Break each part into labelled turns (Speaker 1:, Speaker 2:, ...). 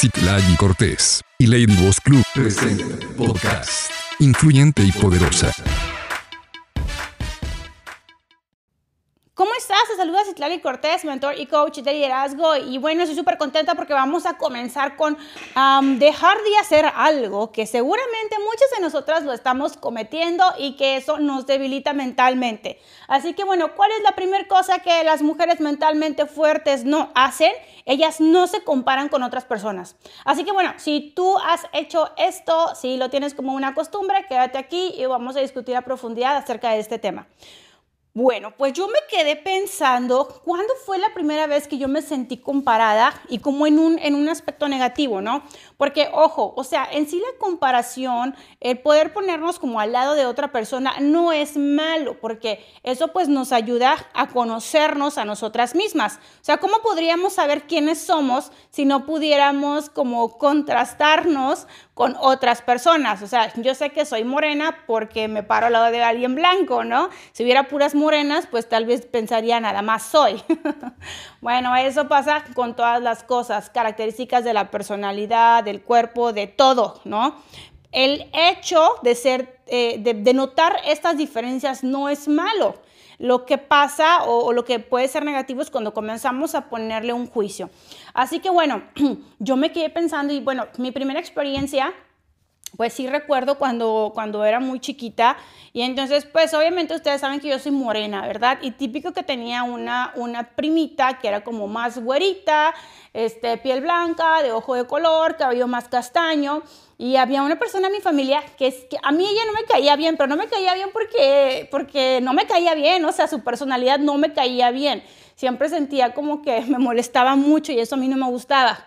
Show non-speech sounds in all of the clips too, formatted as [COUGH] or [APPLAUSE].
Speaker 1: Citlali Cortés y Lady Boss Club presenta podcast influyente y poderosa.
Speaker 2: Te saluda Citlali Cortés, mentor y coach de liderazgo. Y bueno, estoy súper contenta porque vamos a comenzar con dejar de hacer algo que seguramente muchas de nosotras lo estamos cometiendo y que eso nos debilita mentalmente. Así que bueno, ¿cuál es la primera cosa que las mujeres mentalmente fuertes no hacen? Ellas no se comparan con otras personas. Así que bueno, si tú has hecho esto, si lo tienes como una costumbre, quédate aquí y vamos a discutir a profundidad acerca de este tema. Bueno, pues yo me quedé pensando, ¿cuándo fue la primera vez que yo me sentí comparada y como en un, en un aspecto negativo, ¿no? Porque, ojo, o sea, en sí la comparación, el poder ponernos como al lado de otra persona no es malo, porque eso pues nos ayuda a conocernos a nosotras mismas. O sea, ¿cómo podríamos saber quiénes somos si no pudiéramos como contrastarnos con otras personas? O sea, yo sé que soy morena porque me paro al lado de alguien blanco, ¿no? Si hubiera puras morenas, pues tal vez pensaría nada más soy. [LAUGHS] bueno, eso pasa con todas las cosas, características de la personalidad, del cuerpo, de todo, ¿no? El hecho de ser, eh, de, notar estas diferencias no es malo. Lo que pasa o, lo que puede ser negativo es cuando comenzamos a ponerle un juicio. Así que bueno, [CLEARS THROAT] yo me quedé pensando y bueno, mi primera experiencia pues sí recuerdo cuando, cuando era muy chiquita y entonces pues obviamente ustedes saben que yo soy morena, ¿verdad? Y típico que tenía una, una primita que era como más güerita, este, piel blanca, de ojo de color, cabello más castaño y había una persona en mi familia que, es, que a mí ella no me caía bien, pero no me caía bien porque, porque no me caía bien, o sea, su personalidad no me caía bien. Siempre sentía como que me molestaba mucho y eso a mí no me gustaba.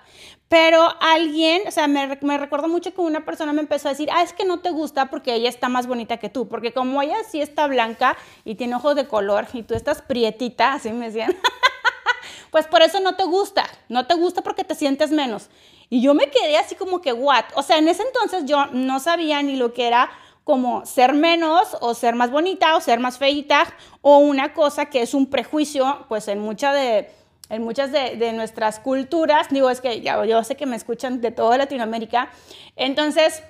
Speaker 2: Pero alguien, o sea, me, recuerdo mucho que una persona me empezó a decir, ah, es que no te gusta porque ella está más bonita que tú, porque como ella sí está blanca y tiene ojos de color y tú estás prietita, así me decían, [LAUGHS] pues por eso no te gusta, no te gusta porque te sientes menos. Y yo me quedé así como que, what? O sea, en ese entonces yo no sabía ni lo que era como ser menos o ser más bonita o ser más feita o una cosa que es un prejuicio, pues en mucha de en muchas de, nuestras culturas, digo, es que ya, yo sé que me escuchan de toda Latinoamérica, entonces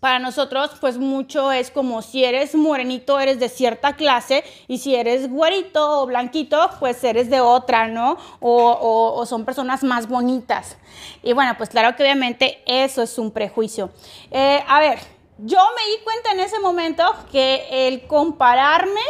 Speaker 2: para nosotros, pues mucho es como si eres morenito, eres de cierta clase, y si eres güerito o blanquito, pues eres de otra, ¿no? O, son personas más bonitas. Y bueno, pues claro que obviamente eso es un prejuicio. Eh, a ver, yo me di cuenta en ese momento que el compararme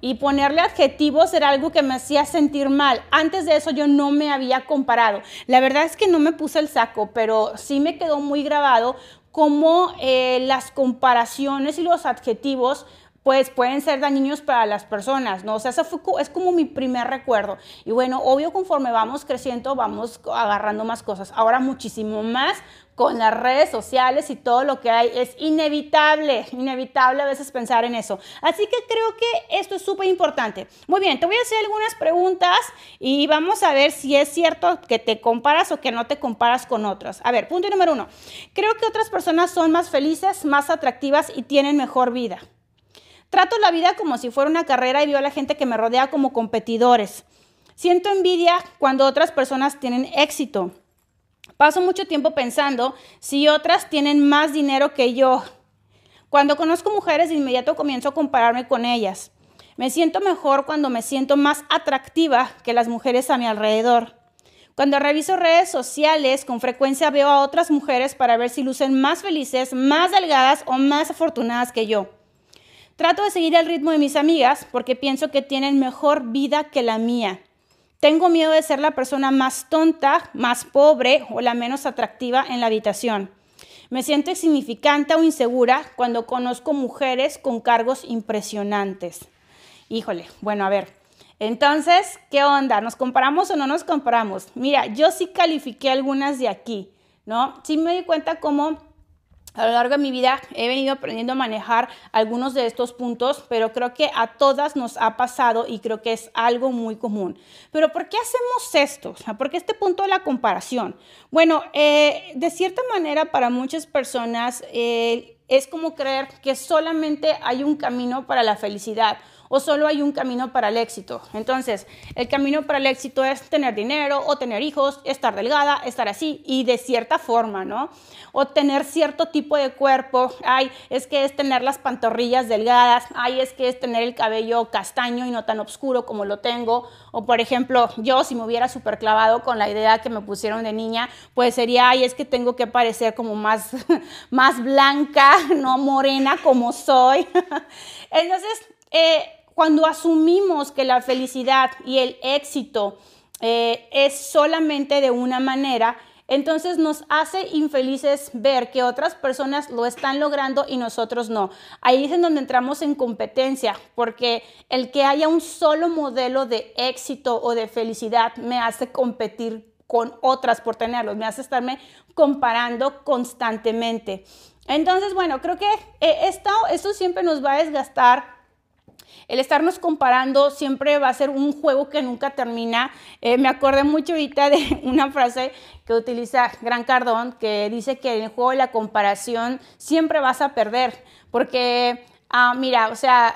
Speaker 2: y ponerle adjetivos era algo que me hacía sentir mal. Antes de eso yo no me había comparado. La verdad es que no me puse el saco, pero sí me quedó muy grabado cómo eh, las comparaciones y los adjetivos pues pueden ser dañinos para las personas, ¿no? O sea, eso es como mi primer recuerdo. Y bueno, obvio, conforme vamos creciendo, vamos agarrando más cosas. Ahora muchísimo más con las redes sociales y todo lo que hay. Es inevitable, inevitable a veces pensar en eso. Así que creo que esto es súper importante. Muy bien, te voy a hacer algunas preguntas y vamos a ver si es cierto que te comparas o que no te comparas con otros. A ver, punto número uno. Creo que otras personas son más felices, más atractivas y tienen mejor vida. Trato la vida como si fuera una carrera y veo a la gente que me rodea como competidores. Siento envidia cuando otras personas tienen éxito. Paso mucho tiempo pensando si otras tienen más dinero que yo. Cuando conozco mujeres de inmediato comienzo a compararme con ellas. Me siento mejor cuando me siento más atractiva que las mujeres a mi alrededor. Cuando reviso redes sociales, con frecuencia veo a otras mujeres para ver si lucen más felices, más delgadas o más afortunadas que yo. Trato de seguir el ritmo de mis amigas porque pienso que tienen mejor vida que la mía. Tengo miedo de ser la persona más tonta, más pobre o la menos atractiva en la habitación. Me siento insignificante o insegura cuando conozco mujeres con cargos impresionantes. Híjole, bueno, a ver. Entonces, ¿qué onda? ¿Nos comparamos o no nos comparamos? Mira, yo sí califiqué algunas de aquí, ¿no? Sí me di cuenta cómo a lo largo de mi vida he venido aprendiendo a manejar algunos de estos puntos, pero creo que a todas nos ha pasado y creo que es algo muy común. Pero ¿por qué hacemos esto? ¿Por qué este punto de la comparación? Bueno, eh, de cierta manera para muchas personas eh, es como creer que solamente hay un camino para la felicidad o solo hay un camino para el éxito. Entonces, el camino para el éxito es tener dinero o tener hijos, estar delgada, estar así y de cierta forma, ¿no? O tener cierto tipo de cuerpo. Ay, es que es tener las pantorrillas delgadas. Ay, es que es tener el cabello castaño y no tan oscuro como lo tengo. O por ejemplo, yo si me hubiera super clavado con la idea que me pusieron de niña, pues sería, ay, es que tengo que parecer como más, [LAUGHS] más blanca, no morena como soy. [LAUGHS] Entonces, eh, cuando asumimos que la felicidad y el éxito eh, es solamente de una manera, entonces nos hace infelices ver que otras personas lo están logrando y nosotros no. Ahí es en donde entramos en competencia, porque el que haya un solo modelo de éxito o de felicidad me hace competir con otras por tenerlos, me hace estarme comparando constantemente. Entonces, bueno, creo que eh, esto, esto siempre nos va a desgastar el estarnos comparando siempre va a ser un juego que nunca termina. Eh, me acordé mucho ahorita de [LAUGHS] una frase que utiliza Gran Cardón que dice que en el juego de la comparación siempre vas a perder. Porque, ah, mira, o sea,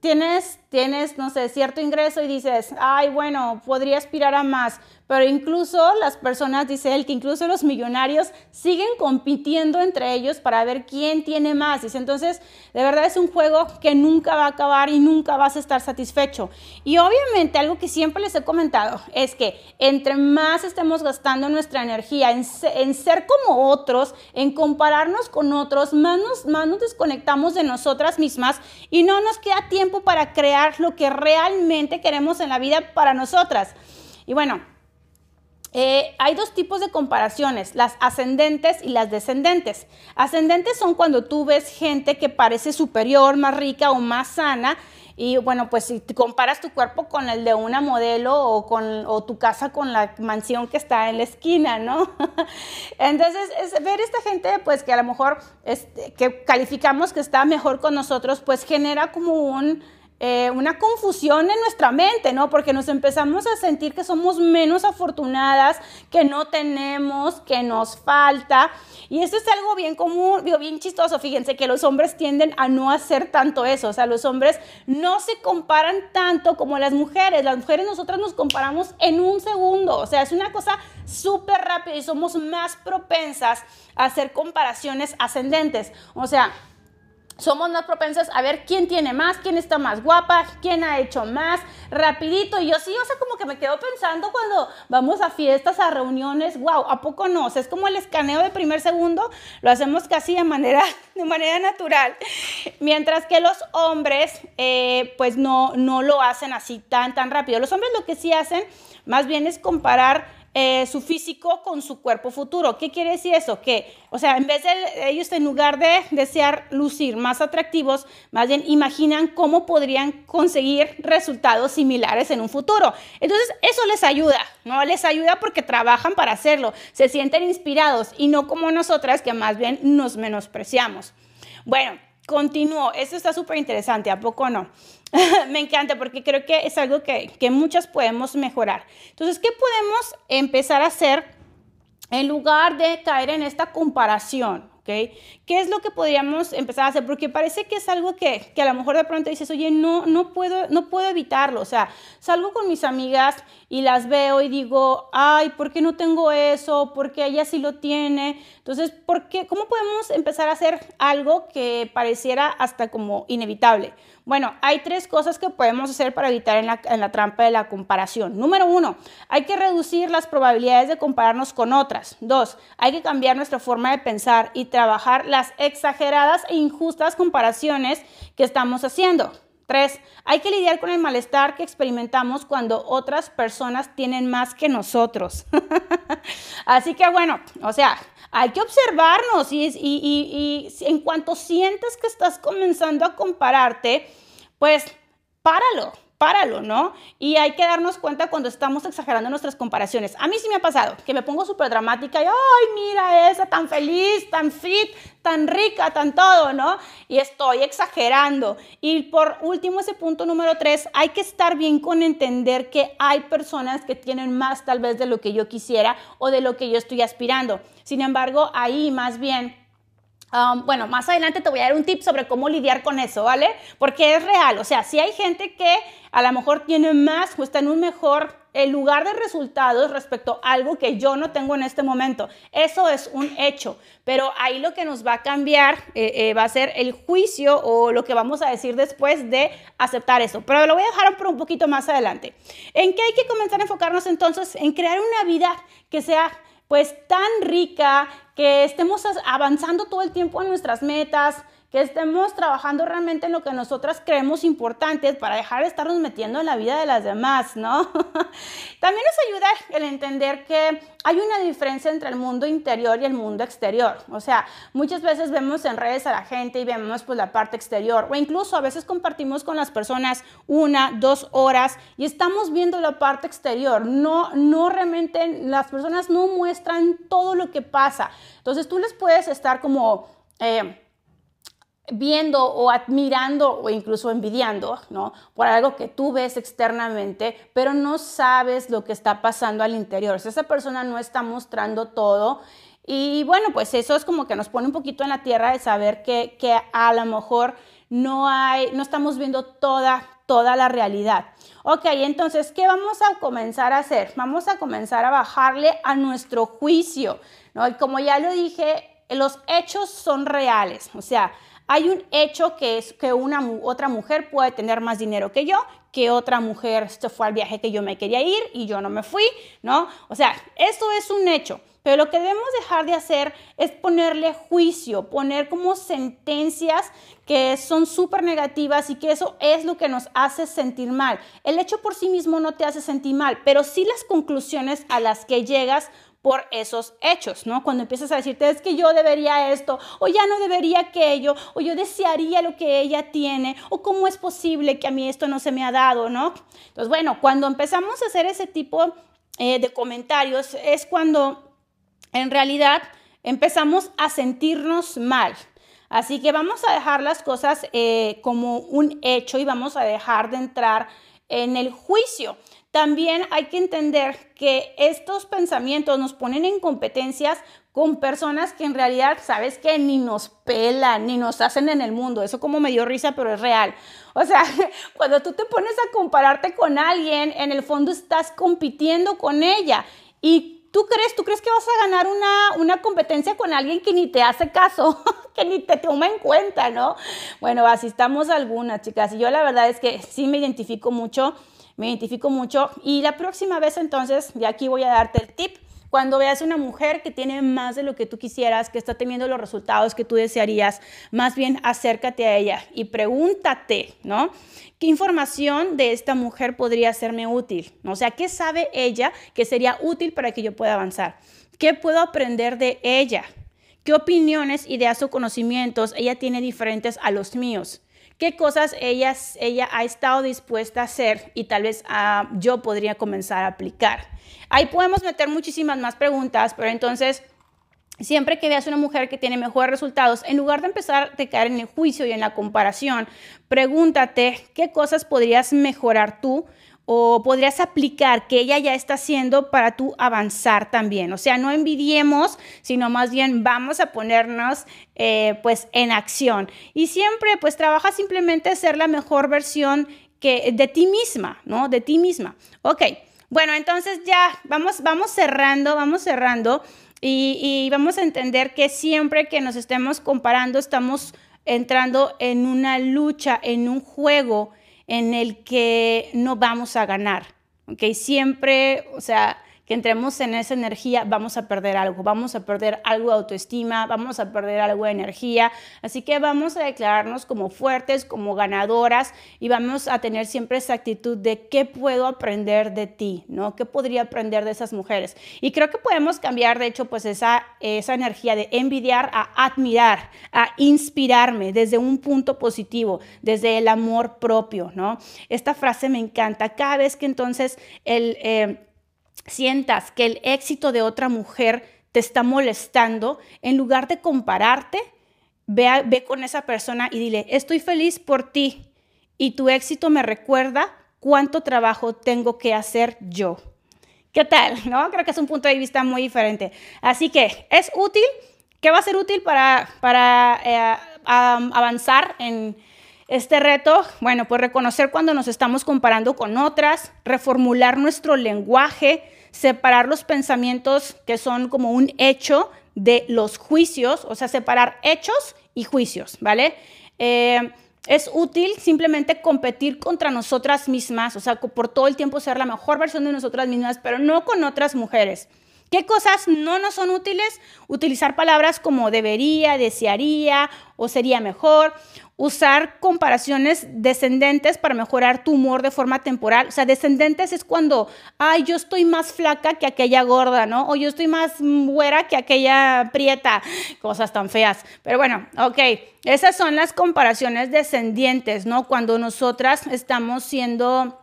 Speaker 2: tienes, tienes, no sé, cierto ingreso y dices, ay, bueno, podría aspirar a más, pero incluso las personas, dice él, que incluso los millonarios siguen compitiendo entre ellos para ver quién tiene más. Dice, entonces, de verdad es un juego que nunca va a acabar y nunca vas a estar satisfecho. Y obviamente algo que siempre les he comentado es que entre más estemos gastando nuestra energía en, ser como otros, en compararnos con otros, más nos, más nos desconectamos de nosotras mismas y no nos queda tiempo para crear lo que realmente queremos en la vida para nosotras. Y bueno, eh, hay dos tipos de comparaciones, las ascendentes y las descendentes. Ascendentes son cuando tú ves gente que parece superior, más rica o más sana. Y bueno, pues si comparas tu cuerpo con el de una modelo o, con, tu casa con la mansión que está en la esquina, ¿no? [LAUGHS] Entonces, es ver esta gente, pues que a lo mejor este, que calificamos que está mejor con nosotros, pues genera como un, eh, una confusión en nuestra mente, ¿no? Porque nos empezamos a sentir que somos menos afortunadas, que no tenemos, que nos falta. Y esto es algo bien común, bien chistoso. Fíjense que los hombres tienden a no hacer tanto eso. O sea, los hombres no se comparan tanto como las mujeres. Las mujeres nosotras nos comparamos en un segundo. O sea, es una cosa súper rápida y somos más propensas a hacer comparaciones ascendentes. O sea, somos más propensas a ver quién tiene más, quién está más guapa, quién ha hecho más, rapidito. Y yo sí, o sea, como que me quedo pensando cuando vamos a fiestas, a reuniones, wow, ¿a poco no? O sea, es como el escaneo de primer segundo, lo hacemos casi de manera, [LAUGHS] de manera natural. Mientras que los hombres, eh, pues no, no lo hacen así tan, tan rápido. Los hombres lo que sí hacen, más bien es comparar eh, su físico con su cuerpo futuro. ¿Qué quiere decir eso? Que, o sea, en vez de ellos, en lugar de desear lucir más atractivos, más bien imaginan cómo podrían conseguir resultados similares en un futuro. Entonces, eso les ayuda, ¿no? Les ayuda porque trabajan para hacerlo, se sienten inspirados y no como nosotras que más bien nos menospreciamos. Bueno, continúo. Esto está súper interesante, ¿a poco no? [LAUGHS] me encanta porque creo que es algo que, que muchas podemos mejorar. Entonces, ¿qué podemos empezar a hacer en lugar de caer en esta comparación? ¿Qué es lo que podríamos empezar a hacer? Porque parece que es algo que, que, a lo mejor de pronto dices, oye, no, no, puedo, no puedo evitarlo. O sea, salgo con mis amigas y las veo y digo, ay, ¿por qué no tengo eso? ¿Por qué ella sí lo tiene? Entonces, ¿por qué? ¿cómo podemos empezar a hacer algo que pareciera hasta como inevitable? Bueno, hay tres cosas que podemos hacer para evitar en la, trampa de la comparación. Número uno, hay que reducir las probabilidades de compararnos con otras. Dos, hay que cambiar nuestra forma de pensar y trabajar las exageradas e injustas comparaciones que estamos haciendo. Tres, hay que lidiar con el malestar que experimentamos cuando otras personas tienen más que nosotros. [LAUGHS] Así que bueno, o sea, hay que observarnos y, y, en cuanto sientes que estás comenzando a compararte, pues páralo, páralo, ¿no? Y hay que darnos cuenta cuando estamos exagerando nuestras comparaciones. A mí sí me ha pasado que me pongo súper dramática y, ay, mira esa tan feliz, tan fit, tan rica, tan todo, ¿no? Y estoy exagerando. Y por último, ese punto número tres, hay que estar bien con entender que hay personas que tienen más tal vez de lo que yo quisiera o de lo que yo estoy aspirando. Sin embargo, ahí más bien Bueno, más adelante te voy a dar un tip sobre cómo lidiar con eso, ¿vale? Porque es real, o sea, si hay gente que a lo mejor tiene más o está en un mejor lugar de resultados respecto a algo que yo no tengo en este momento. Eso es un hecho, pero ahí lo que nos va a cambiar eh, eh, va a ser el juicio o lo que vamos a decir después de aceptar eso. Pero lo voy a dejar por un poquito más adelante. ¿En qué hay que comenzar a enfocarnos entonces? En crear una vida que sea pues tan rica, que estemos avanzando todo el tiempo en nuestras metas, que estemos trabajando realmente en lo que nosotras creemos importante para dejar de estarnos metiendo en la vida de las demás, ¿no? [LAUGHS] También nos ayuda el entender que hay una diferencia entre el mundo interior y el mundo exterior. O sea, muchas veces vemos en redes a la gente y vemos pues la parte exterior o incluso a veces compartimos con las personas una, dos horas y estamos viendo la parte exterior. No, no realmente, las personas no muestran todo lo que pasa. Entonces tú les puedes estar como... Eh, viendo o admirando o incluso envidiando, ¿no? Por algo que tú ves externamente, pero no sabes lo que está pasando al interior. esa persona no está mostrando todo. Y bueno, pues eso es como que nos pone un poquito en la tierra de saber que, que a lo mejor no hay, no estamos viendo toda, toda la realidad. Ok, entonces, ¿qué vamos a comenzar a hacer? Vamos a comenzar a bajarle a nuestro juicio, ¿no? Y como ya lo dije, los hechos son reales, o sea, hay un hecho que es que una otra mujer puede tener más dinero que yo, que otra mujer se fue al viaje que yo me quería ir y yo no me fui, ¿no? O sea, eso es un hecho. Pero lo que debemos dejar de hacer es ponerle juicio, poner como sentencias que son súper negativas y que eso es lo que nos hace sentir mal. El hecho por sí mismo no te hace sentir mal, pero sí las conclusiones a las que llegas por esos hechos, ¿no? Cuando empiezas a decirte, es que yo debería esto, o ya no debería aquello, o yo desearía lo que ella tiene, o cómo es posible que a mí esto no se me ha dado, ¿no? Entonces, bueno, cuando empezamos a hacer ese tipo eh, de comentarios es cuando en realidad empezamos a sentirnos mal. Así que vamos a dejar las cosas eh, como un hecho y vamos a dejar de entrar en el juicio. También hay que entender que estos pensamientos nos ponen en competencias con personas que en realidad, sabes que ni nos pelan, ni nos hacen en el mundo. Eso como me dio risa, pero es real. O sea, [LAUGHS] cuando tú te pones a compararte con alguien, en el fondo estás compitiendo con ella. Y tú crees, tú crees que vas a ganar una, una competencia con alguien que ni te hace caso, [LAUGHS] que ni te toma en cuenta, ¿no? Bueno, así estamos algunas, chicas. Y yo la verdad es que sí me identifico mucho me identifico mucho. Y la próxima vez entonces, de aquí voy a darte el tip. Cuando veas una mujer que tiene más de lo que tú quisieras, que está teniendo los resultados que tú desearías, más bien acércate a ella y pregúntate, ¿no? ¿Qué información de esta mujer podría serme útil? O sea, ¿qué sabe ella que sería útil para que yo pueda avanzar? ¿Qué puedo aprender de ella? ¿Qué opiniones, ideas o conocimientos ella tiene diferentes a los míos? Qué cosas ella, ha estado dispuesta a hacer y tal vez ah, yo podría comenzar a aplicar. Ahí podemos meter muchísimas más preguntas, pero entonces... Siempre que veas una mujer que tiene mejores resultados, en lugar de empezar a caer en el juicio y en la comparación, pregúntate qué cosas podrías mejorar tú o podrías aplicar que ella ya está haciendo para tú avanzar también. O sea, no envidiemos, sino más bien vamos a ponernos eh, pues en acción. Y siempre pues trabaja simplemente ser la mejor versión que, de ti misma, ¿no? De ti misma. Ok, bueno, entonces ya vamos, vamos cerrando, vamos cerrando y, y vamos a entender que siempre que nos estemos comparando estamos entrando en una lucha, en un juego en el que no vamos a ganar. ¿ok? Siempre, o sea, que entremos en esa energía, vamos a perder algo, vamos a perder algo de autoestima, vamos a perder algo de energía. Así que vamos a declararnos como fuertes, como ganadoras y vamos a tener siempre esa actitud de qué puedo aprender de ti, ¿no? ¿Qué podría aprender de esas mujeres? Y creo que podemos cambiar, de hecho, pues esa, esa energía de envidiar a admirar, a inspirarme desde un punto positivo, desde el amor propio, ¿no? Esta frase me encanta. Cada vez que entonces el... Eh, sientas que el éxito de otra mujer te está molestando, en lugar de compararte, ve, ve con esa persona y dile, estoy feliz por ti y tu éxito me recuerda cuánto trabajo tengo que hacer yo. ¿Qué tal? [LAUGHS] ¿No? Creo que es un punto de vista muy diferente. Así que es útil ¿Qué va a ser útil para, para eh, avanzar en este reto? Bueno, pues reconocer cuando nos estamos comparando con otras, reformular nuestro lenguaje, separar los pensamientos que son como un hecho de los juicios, o sea, separar hechos y juicios, ¿vale? Eh, es útil simplemente competir contra nosotras mismas, o sea, por todo el tiempo ser la mejor versión de nosotras mismas, pero no con otras mujeres. ¿Qué cosas no nos son útiles? Utilizar palabras como debería, desearía o sería mejor. Usar comparaciones descendentes para mejorar tu humor de forma temporal. O sea, descendentes es cuando, ay, yo estoy más flaca que aquella gorda, ¿no? O yo estoy más güera que aquella prieta. Cosas tan feas. Pero bueno, ok. Esas son las comparaciones descendientes, ¿no? Cuando nosotras estamos siendo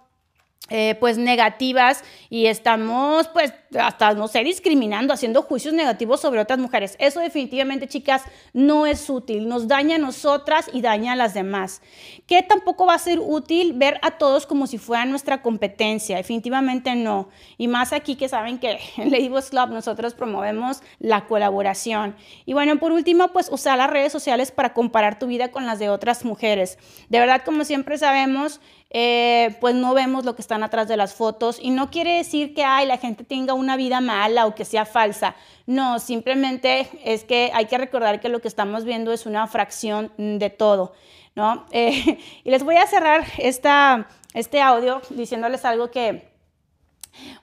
Speaker 2: eh, pues negativas y estamos pues hasta no sé discriminando, haciendo juicios negativos sobre otras mujeres. Eso definitivamente chicas no es útil, nos daña a nosotras y daña a las demás. Que tampoco va a ser útil ver a todos como si fueran nuestra competencia, definitivamente no. Y más aquí que saben que en Ladybus Club nosotros promovemos la colaboración. Y bueno, por último pues usar las redes sociales para comparar tu vida con las de otras mujeres. De verdad como siempre sabemos eh, pues no vemos lo que están atrás de las fotos y no quiere decir que ay, la gente tenga una vida mala o que sea falsa. No, simplemente es que hay que recordar que lo que estamos viendo es una fracción de todo. ¿no? [LAUGHS] Eh, y les voy a cerrar este audio diciéndoles algo que,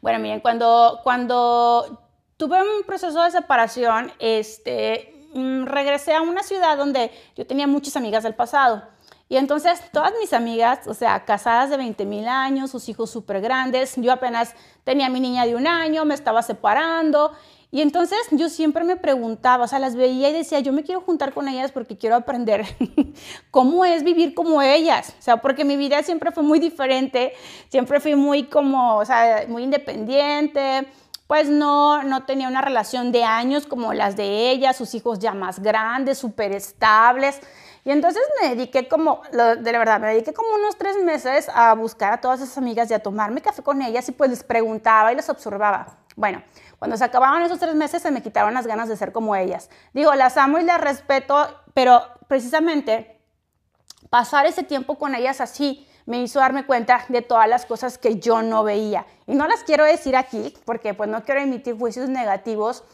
Speaker 2: bueno, miren, cuando, cuando tuve un proceso de separación, este, mm, regresé a una ciudad donde yo tenía muchas amigas del pasado. Y entonces todas mis amigas, o sea, casadas de 20 mil años, sus hijos súper grandes, yo apenas tenía mi niña de un año, me estaba separando. Y entonces yo siempre me preguntaba, o sea, las veía y decía, yo me quiero juntar con ellas porque quiero aprender [LAUGHS] cómo es vivir como ellas. O sea, porque mi vida siempre fue muy diferente, siempre fui muy como, o sea, muy independiente pues no, no tenía una relación de años como las de ellas, sus hijos ya más grandes, súper estables. Y entonces me dediqué como, de la verdad, me dediqué como unos tres meses a buscar a todas esas amigas y a tomarme café con ellas y pues les preguntaba y les observaba. Bueno, cuando se acababan esos tres meses se me quitaron las ganas de ser como ellas. Digo, las amo y las respeto, pero precisamente pasar ese tiempo con ellas así me hizo darme cuenta de todas las cosas que yo no veía. Y no las quiero decir aquí porque pues no quiero emitir juicios negativos,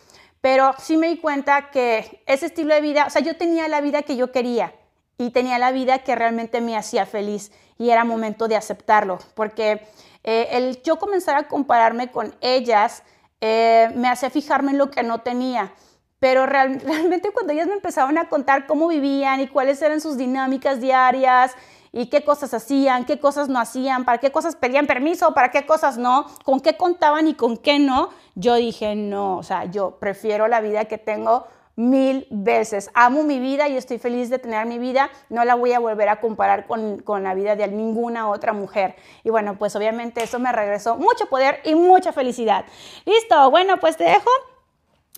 Speaker 2: pero sí me di cuenta que ese estilo de vida, o sea, yo tenía la vida que yo quería y tenía la vida que realmente me hacía feliz y era momento de aceptarlo, porque eh, el yo comenzar a compararme con ellas eh, me hacía fijarme en lo que no tenía. Pero [LAUGHS] realmente cuando ellas me empezaban a contar cómo vivían y cuáles eran sus dinámicas diarias y qué cosas hacían, qué cosas no hacían, para qué cosas pedían permiso, para qué cosas no, con qué contaban y con qué no, yo dije, no, o sea, yo prefiero la vida que tengo mil veces. Amo mi vida y estoy feliz de tener mi vida. No la voy a volver a comparar con, con, la vida de ninguna otra mujer. Y bueno, pues obviamente eso me regresó mucho poder y mucha felicidad. Listo, bueno, pues te dejo.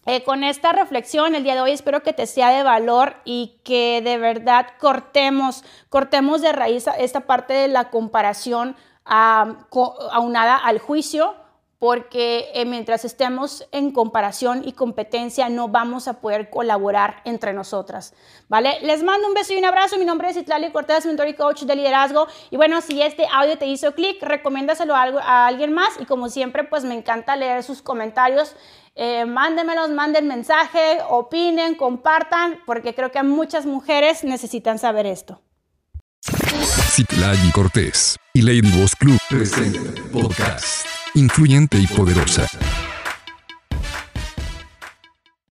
Speaker 2: Eh, con esta reflexión el día de hoy espero que te sea de valor y que de verdad cortemos, cortemos de raíz esta parte de la comparación aunada al juicio, porque eh, mientras estemos en comparación y competencia no vamos a poder colaborar entre nosotras, ¿vale? Les mando un beso y un abrazo. Mi nombre es Itlali Cortés, mentor y coach de liderazgo. Y bueno, si este audio te hizo clic, recomiéndaselo a, a, alguien más. Y como siempre, pues me encanta leer sus comentarios. Eh, mándenmelos, manden mensaje, opinen, compartan, porque creo que muchas mujeres necesitan saber esto.
Speaker 1: Citlali Cortés y Lady Boss Club presenta podcast influyente y poderosa.